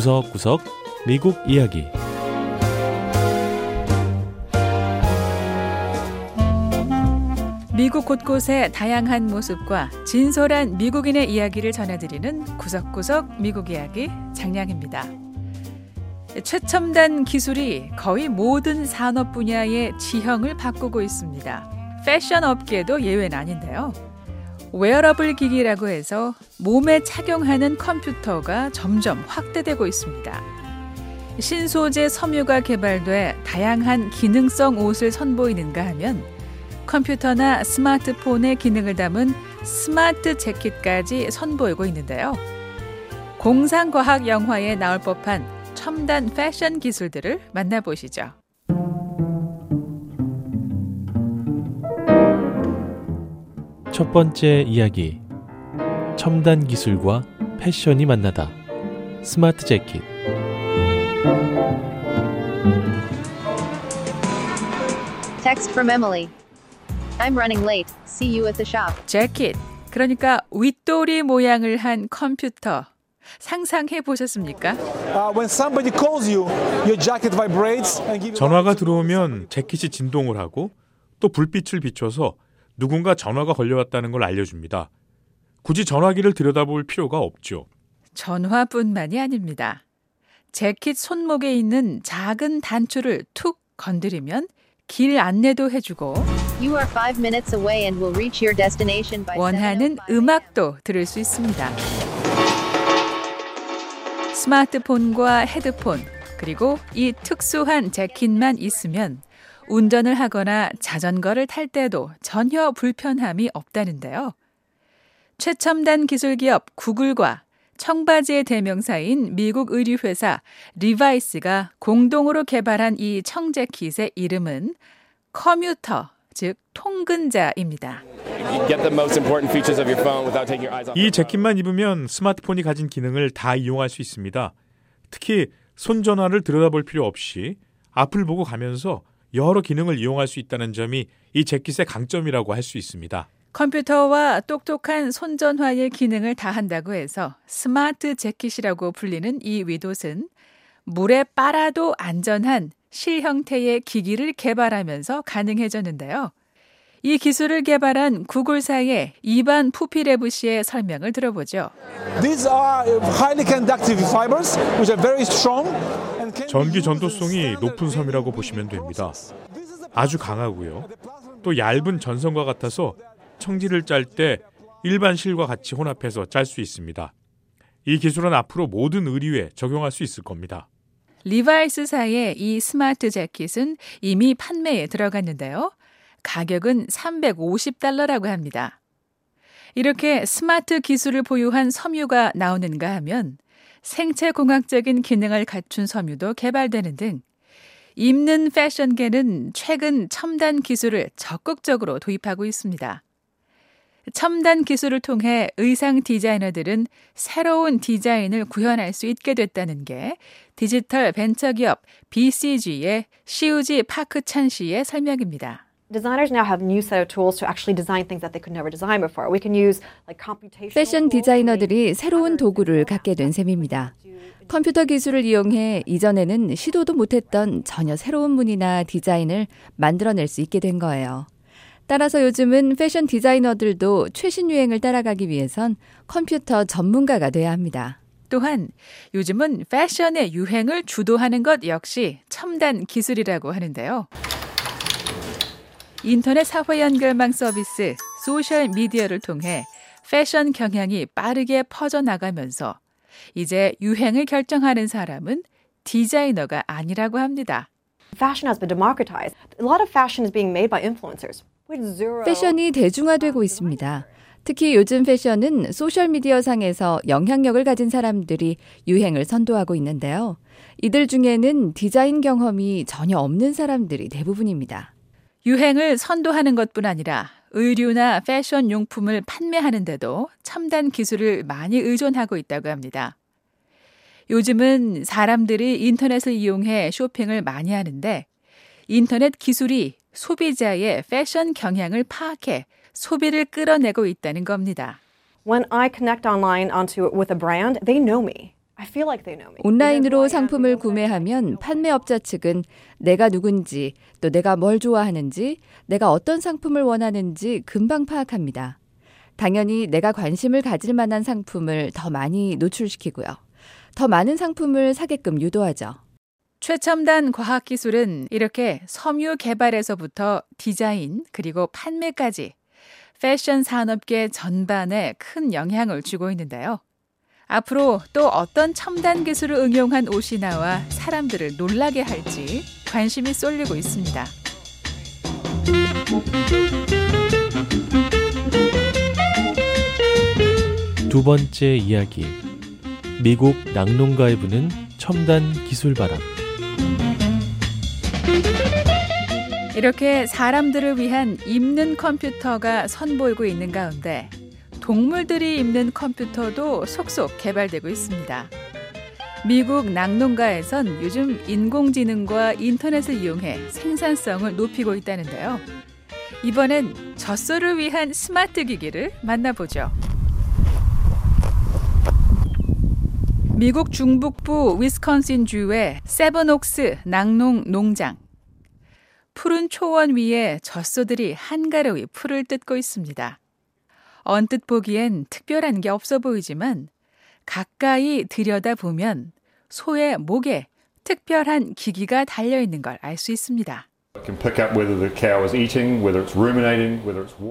구석구석 미국 이야기 미국 곳곳의 다양한 모습과 진솔한 미국인의 이야기를 전해드리는 구석구석 미국 이야기 장량입니다. 최첨단 기술이 거의 모든 산업 분야의 지형을 바꾸고 있습니다. 패션 업계도 예외는 아닌데요. 웨어러블 기기라고 해서 몸에 착용하는 컴퓨터가 점점 확대되고 있습니다. 신소재 섬유가 개발돼 다양한 기능성 옷을 선보이는가 하면 컴퓨터나 스마트폰의 기능을 담은 스마트 재킷까지 선보이고 있는데요. 공상과학 영화에 나올 법한 첨단 패션 기술들을 만나보시죠. 첫 번째 이야기 첨단 기술과 패션이 만나다 스마트 재킷 Text from Emily. I'm running late. See you at the shop. 재킷 그러니까 윗도리 모양을 한 컴퓨터 상상해 보셨습니까? Uh, when somebody calls you, your jacket vibrates and gives 전화가 들어오면 재킷이 진동을 하고 또 불빛을 비춰서 누군가 전화가 걸려왔다는 걸 알려줍니다. 굳이 전화기를 들여다볼 필요가 없죠. 전화뿐만이 아닙니다. 재킷 손목에 있는 작은 단추를 툭 건드리면 길 안내도 해주고 You are five minutes away and will reach your destination by 원하는 7:05 a.m. 음악도 들을 수 있습니다. 스마트폰과 헤드폰, 그리고 이 특수한 재킷만 있으면 운전을 하거나 자전거를 탈 때도 전혀 불편함이 없다는데요. 최첨단 기술 기업 구글과 청바지의 대명사인 미국 의류회사 리바이스가 공동으로 개발한 이 청재킷의 이름은 commuter, 즉 통근자입니다. 이 재킷만 입으면 스마트폰이 가진 기능을 다 이용할 수 있습니다. 특히 손전화를 들여다볼 필요 없이 앞을 보고 가면서 여러 기능을 이용할 수 있다는 점이 이 재킷의 강점이라고 할 수 있습니다. 컴퓨터와 똑똑한 손전화의 기능을 다 한다고 해서 스마트 재킷이라고 불리는 이 위옷은 물에 빨아도 안전한 실 형태의 기기를 개발하면서 가능해졌는데요. 이 기술을 개발한 구글사의 이반 푸피레브 씨의 설명을 들어보죠. These are highly conductive fibers, which are very strong. 전기 전도성이 높은 섬이라고 보시면 됩니다. 아주 강하고요. 또 얇은 전선과 같아서 청지를 짤 때 일반 실과 같이 혼합해서 짤 수 있습니다. 이 기술은 앞으로 모든 의류에 적용할 수 있을 겁니다. 리바이스사의 이 스마트 재킷은 이미 판매에 들어갔는데요. 가격은 350달러라고 합니다. 이렇게 스마트 기술을 보유한 섬유가 나오는가 하면 생체 공학적인 기능을 갖춘 섬유도 개발되는 등 입는 패션계는 최근 첨단 기술을 적극적으로 도입하고 있습니다. 첨단 기술을 통해 의상 디자이너들은 새로운 디자인을 구현할 수 있게 됐다는 게 디지털 벤처기업 BCG의 시우지 파크찬 씨의 설명입니다. Designers now have a new set of tools to actually design things that they could never design before. We can use like computational 패션 디자이너들이 새로운 도구를 갖게 된 셈입니다. 컴퓨터 기술을 이용해 이전에는 시도도 못했던 전혀 새로운 무늬나 디자인을 만들어낼 수 있게 된 거예요. 따라서 요즘은 패션 디자이너들도 최신 유행을 따라가기 위해선 컴퓨터 전문가가 돼야 합니다. 또한 요즘은 패션의 유행을 주도하는 것 역시 첨단 기술이라고 하는데요. 인터넷 사회 연결망 서비스 소셜 미디어를 통해 패션 경향이 빠르게 퍼져나가면서 이제 유행을 결정하는 사람은 디자이너가 아니라고 합니다. Fashion has been democratized. A lot of fashion is being made by influencers. 패션이 대중화되고 있습니다. 특히 요즘 패션은 소셜미디어 상에서 영향력을 가진 사람들이 유행을 선도하고 있는데요. 이들 중에는 디자인 경험이 전혀 없는 사람들이 대부분입니다. 유행을 선도하는 것뿐 아니라 의류나 패션 용품을 판매하는데도 첨단 기술을 많이 의존하고 있다고 합니다. 요즘은 사람들이 인터넷을 이용해 쇼핑을 많이 하는데 인터넷 기술이 소비자의 패션 경향을 파악해 소비를 끌어내고 있다는 겁니다. when I connect online onto with a brand, they know me. 온라인으로 상품을 구매하면 판매업자 측은 내가 누군지 또 내가 뭘 좋아하는지 내가 어떤 상품을 원하는지 금방 파악합니다. 당연히 내가 관심을 가질 만한 상품을 더 많이 노출시키고요. 더 많은 상품을 사게끔 유도하죠. 최첨단 과학기술은 이렇게 섬유 개발에서부터 디자인 그리고 판매까지 패션 산업계 전반에 큰 영향을 주고 있는데요. 앞으로 또 어떤 첨단 기술을 응용한 옷이 나와 사람들을 놀라게 할지 관심이 쏠리고 있습니다. 두 번째 이야기. 미국 낙농가에 부는 첨단 기술 바람. 이렇게 사람들을 위한 입는 컴퓨터가 선보이고 있는 가운데 동물들이 입는 컴퓨터도 속속 개발되고 있습니다. 미국 낙농가에선 요즘 인공지능과 인터넷을 이용해 생산성을 높이고 있다는데요. 이번엔 젖소를 위한 스마트 기기를 만나보죠. 미국 중북부 위스콘신 주의 세븐옥스 낙농 농장. 푸른 초원 위에 젖소들이 한가로이 풀을 뜯고 있습니다. 언뜻 보기엔 특별한 게 없어 보이지만 가까이 들여다보면 소의 목에 특별한 기기가 달려 있는 걸 알 수 있습니다.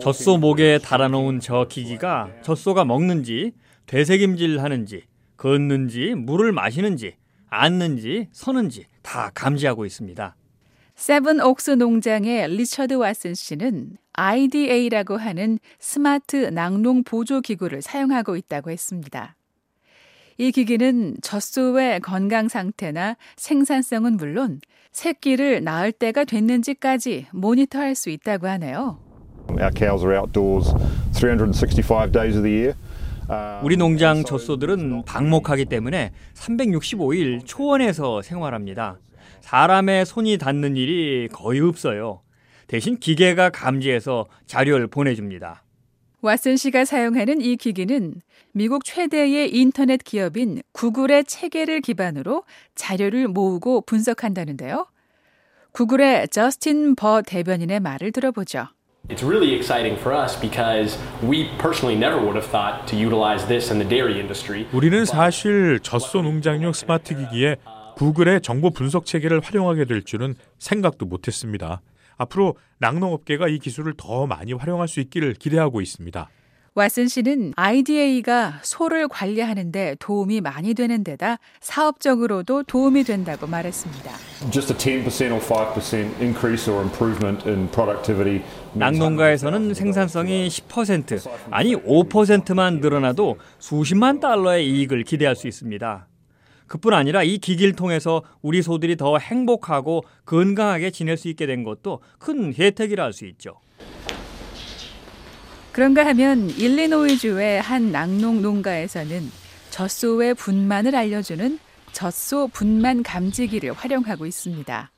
젖소 목에 달아놓은 저 기기가 젖소가 먹는지 되새김질 하는지 걷는지 물을 마시는지 앉는지 서는지 다 감지하고 있습니다. 세븐 옥스 농장의 리처드 왓슨 씨는 IDA라고 하는 스마트 낙농 보조 기구를 사용하고 있다고 했습니다. 이 기기는 젖소의 건강 상태나 생산성은 물론 새끼를 낳을 때가 됐는지까지 모니터할 수 있다고 하네요. 우리 농장 젖소들은 방목하기 때문에 365일 초원에서 생활합니다. 사람의 손이 닿는 일이 거의 없어요. 대신 기계가 감지해서 자료를 보내줍니다. 왓슨 씨가 사용하는 이 기기는 미국 최대의 인터넷 기업인 구글의 체계를 기반으로 자료를 모으고 분석한다는데요. 구글의 저스틴 버 대변인의 말을 들어보죠. It's really exciting for us because we personally never would have thought to utilize this in the dairy industry. 우리는 사실 젖소 농장용 스마트 기기에 구글의 정보 분석 체계를 활용하게 될 줄은 생각도 못 했습니다. 앞으로 낙농업계가 이 기술을 더 많이 활용할 수 있기를 기대하고 있습니다. 왓슨 씨는 IDA가 소를 관리하는데 도움이 많이 되는 데다 사업적으로도 도움이 된다고 말했습니다. Just a 10% or 5% increase or improvement in productivity. 낙농가에서는 생산성이 10% 아니 5%만 늘어나도 수십만 달러의 이익을 기대할 수 있습니다. 그뿐 아니라 이 기기를 통해서 우리 소들이 더 행복하고 건강하게 지낼 수 있게 된 것도 큰 혜택이라 할 수 있죠. 그런가 하면 일리노이주의 한 낙농 농가에서는 젖소의 분만을 알려주는 젖소 분만 감지기를 활용하고 있습니다.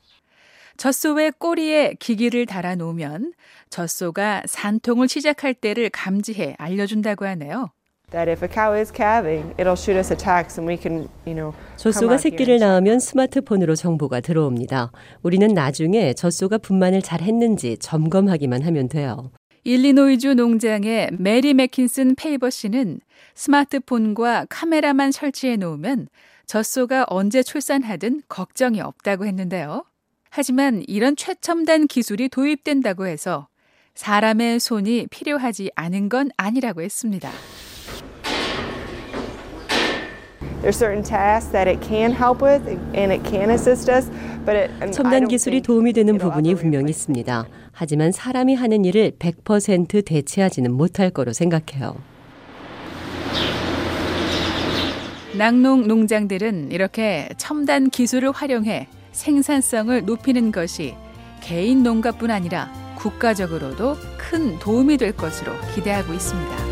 젖소의 꼬리에 기기를 달아 놓으면 젖소가 산통을 시작할 때를 감지해 알려준다고 하네요. 젖소가 새끼를 낳으면 스마트폰으로 정보가 들어옵니다. 우리는 나중에 젖소가 분만을 잘 했는지 점검하기만 하면 돼요. 일리노이주 농장의 메리 맥킨슨 페이버 씨는 스마트폰과 카메라만 설치해 놓으면 젖소가 언제 출산하든 걱정이 없다고 했는데요. 하지만 이런 최첨단 기술이 도입된다고 해서 사람의 손이 필요하지 않은 건 아니라고 했습니다. There's certain tasks that it can help with and it can assist us, but it, 첨단 기술이 도움이 되는 부분이 분명히 있습니다. 하지만 사람이 하는 일을 100% 대체하지는 못할 거로 생각해요. 낙농 농장들은 이렇게 첨단 기술을 활용해 생산성을 높이는 것이 개인 농가뿐 아니라 국가적으로도 큰 도움이 될 것으로 기대하고 있습니다.